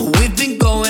We've been going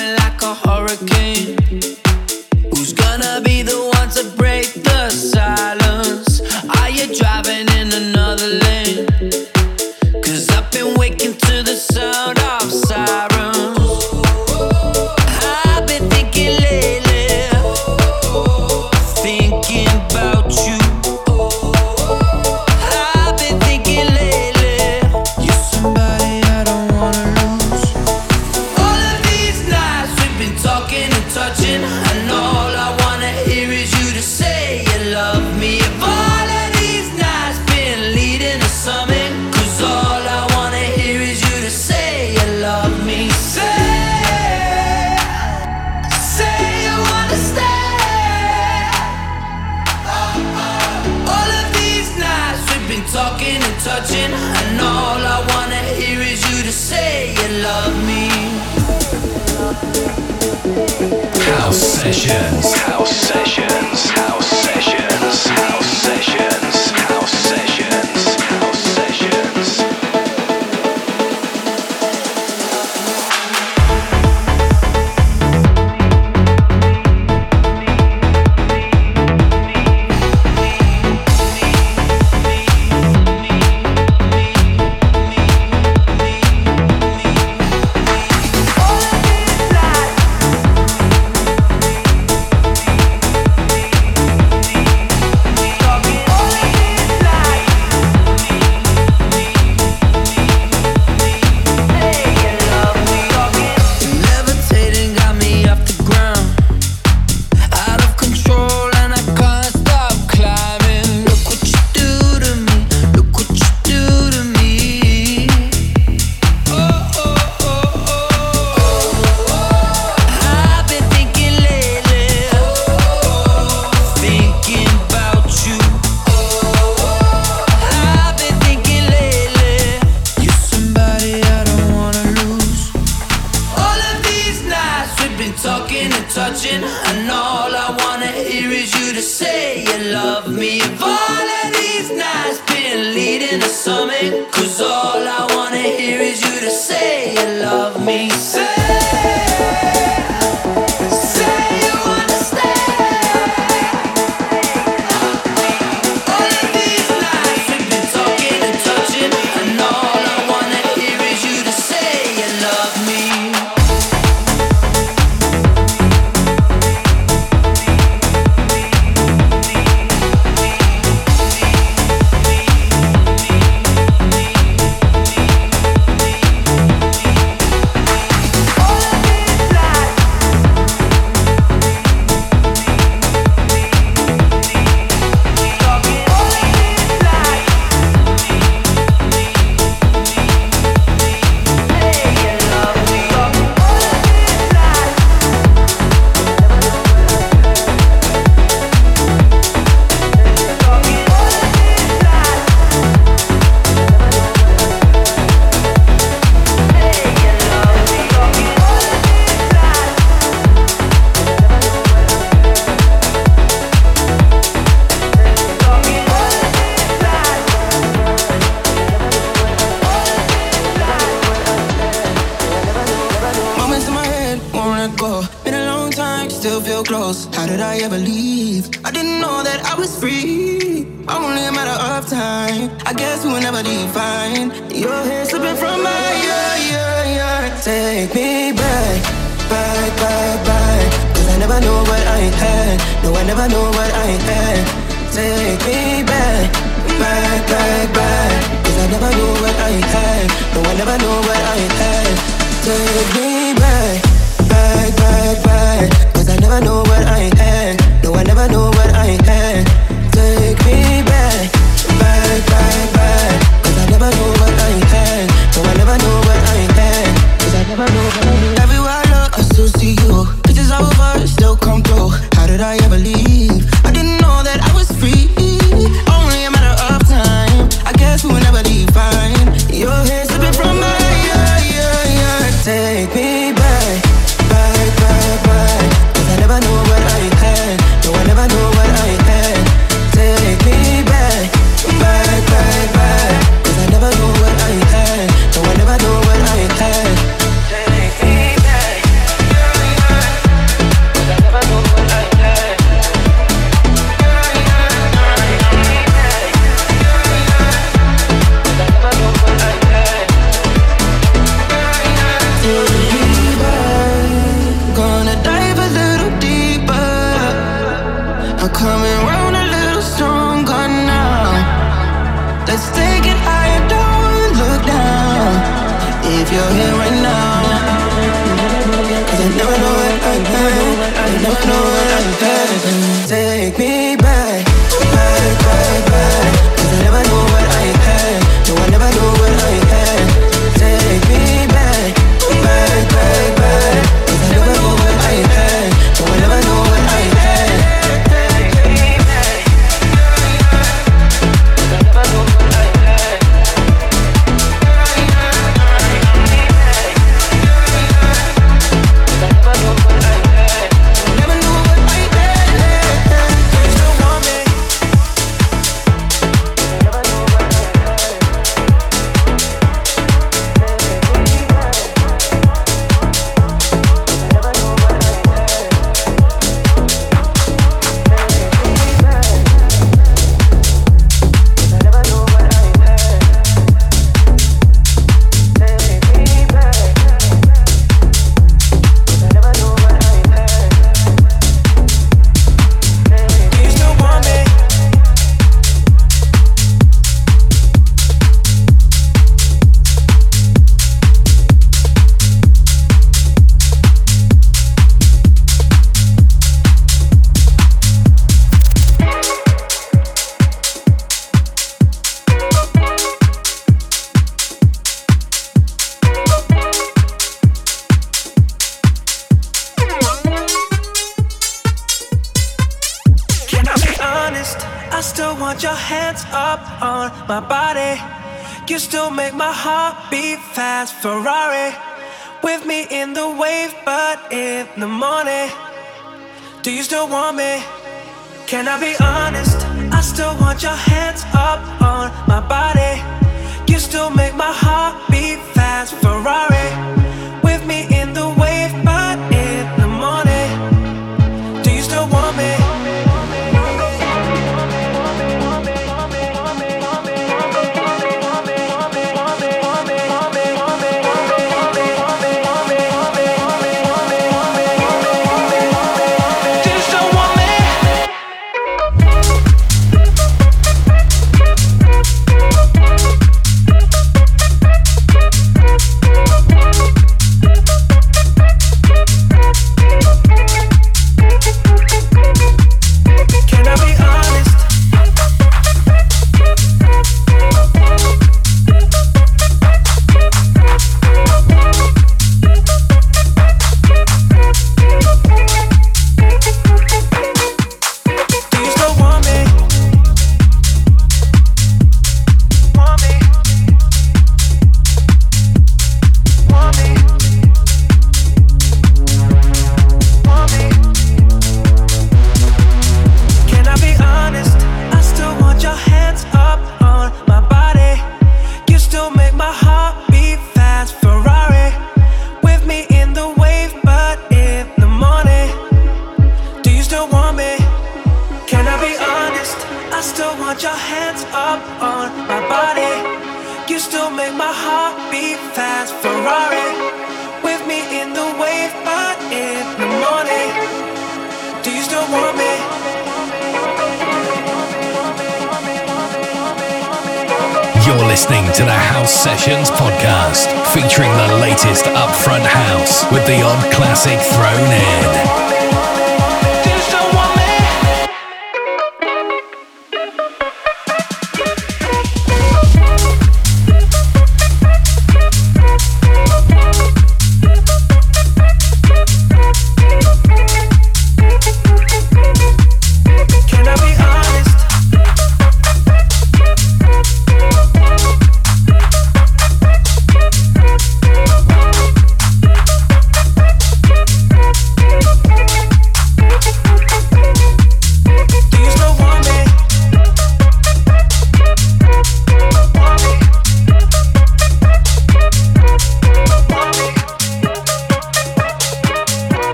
never know where I had. Take me back, back, back, back. Cause I never know what I had. No, I never know what I had.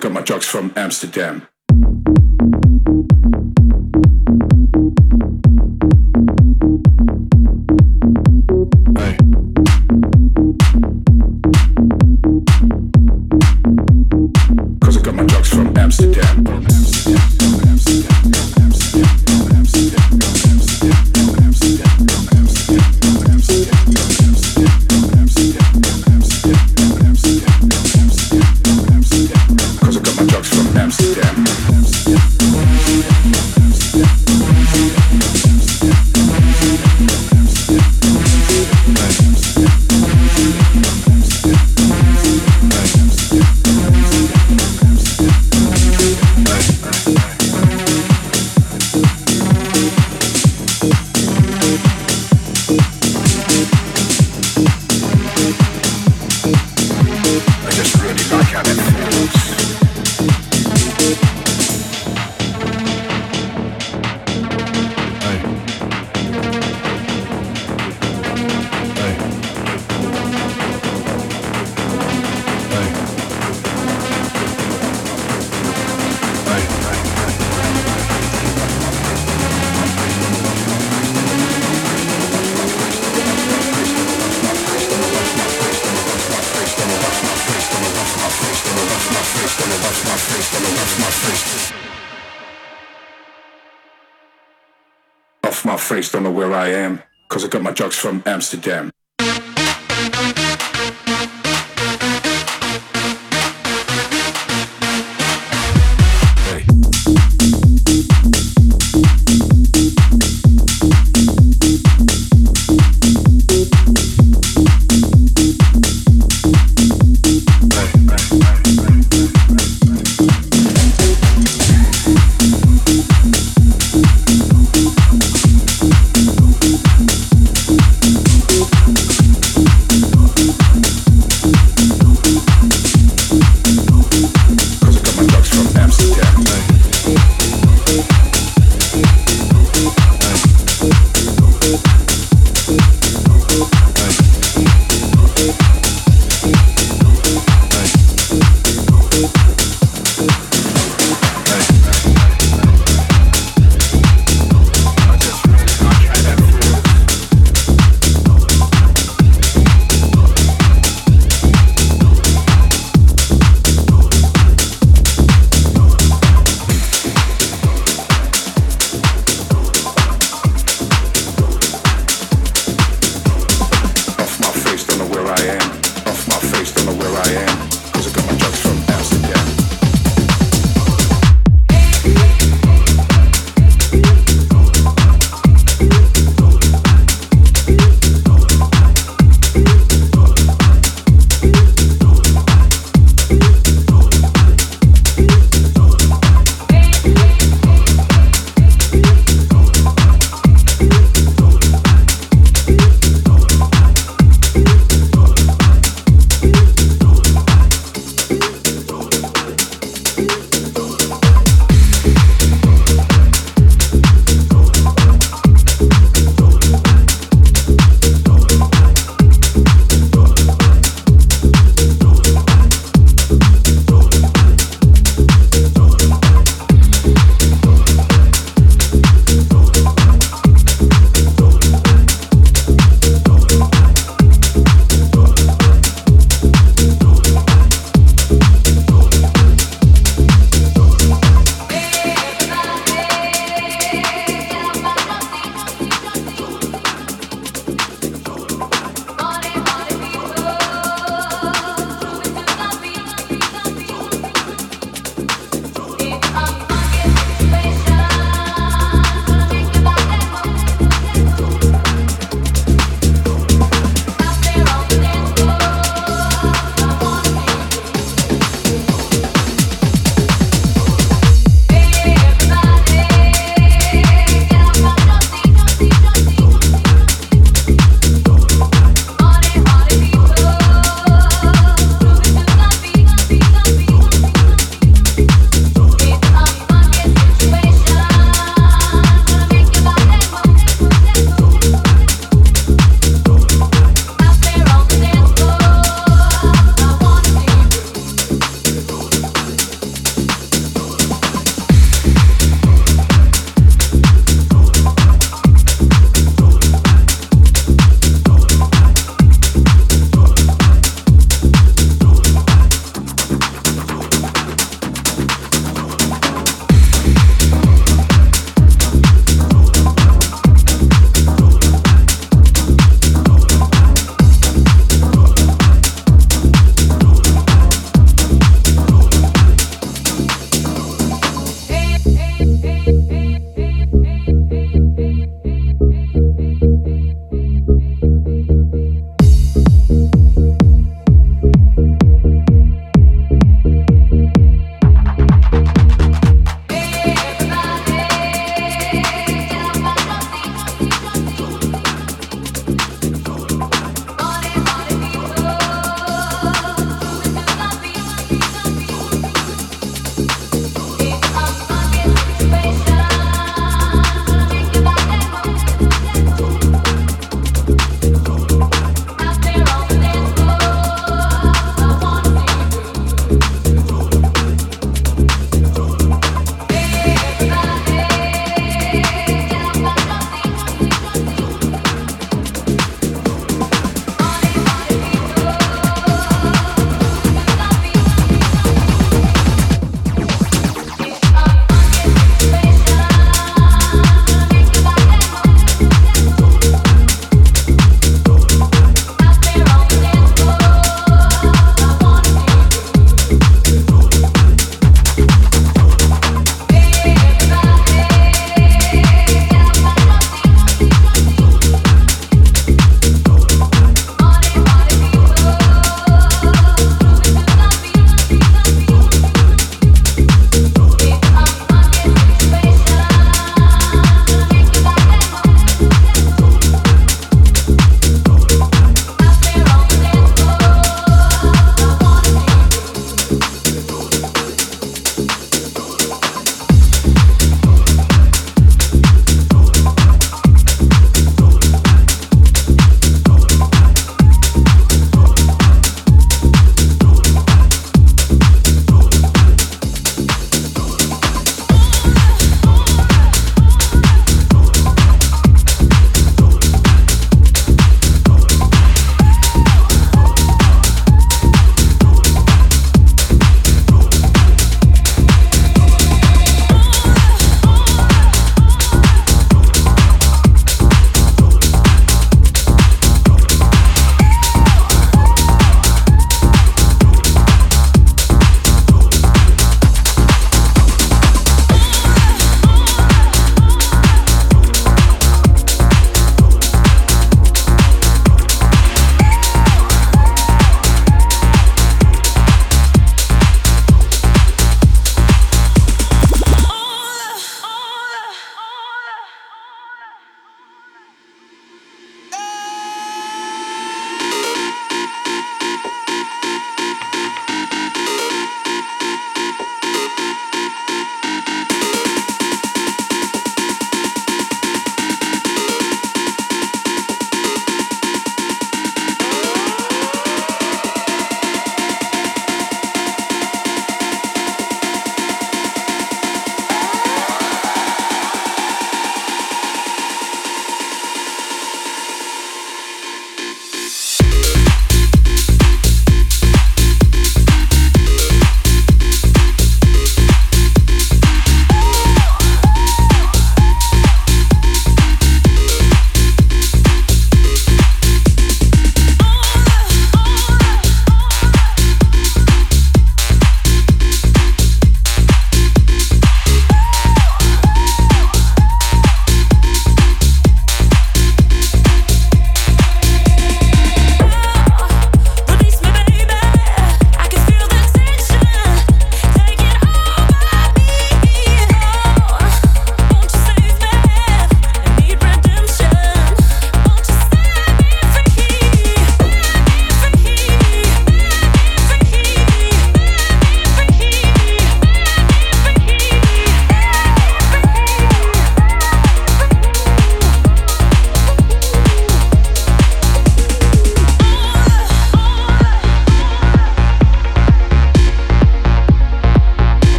From Amsterdam. Amsterdam. Amsterdam.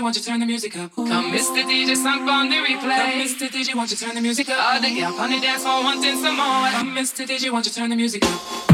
Won't you turn the music up? Ooh. Come, Mr. DJ, song on the replay. Come, Mr. DJ, won't you turn the music up? All the girl on the dance floor wanting some more. Come, Mr. DJ, won't you turn the music up?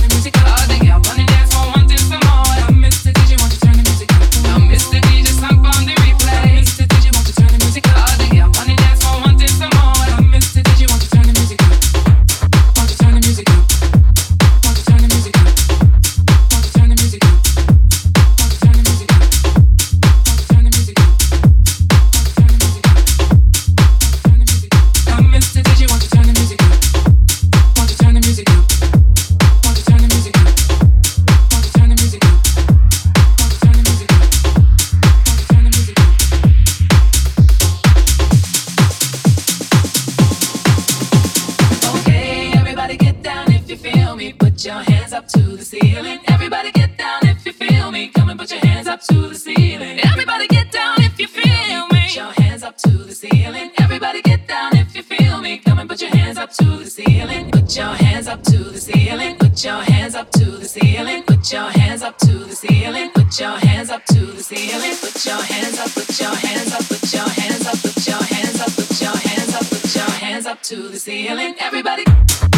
to the ceiling. Put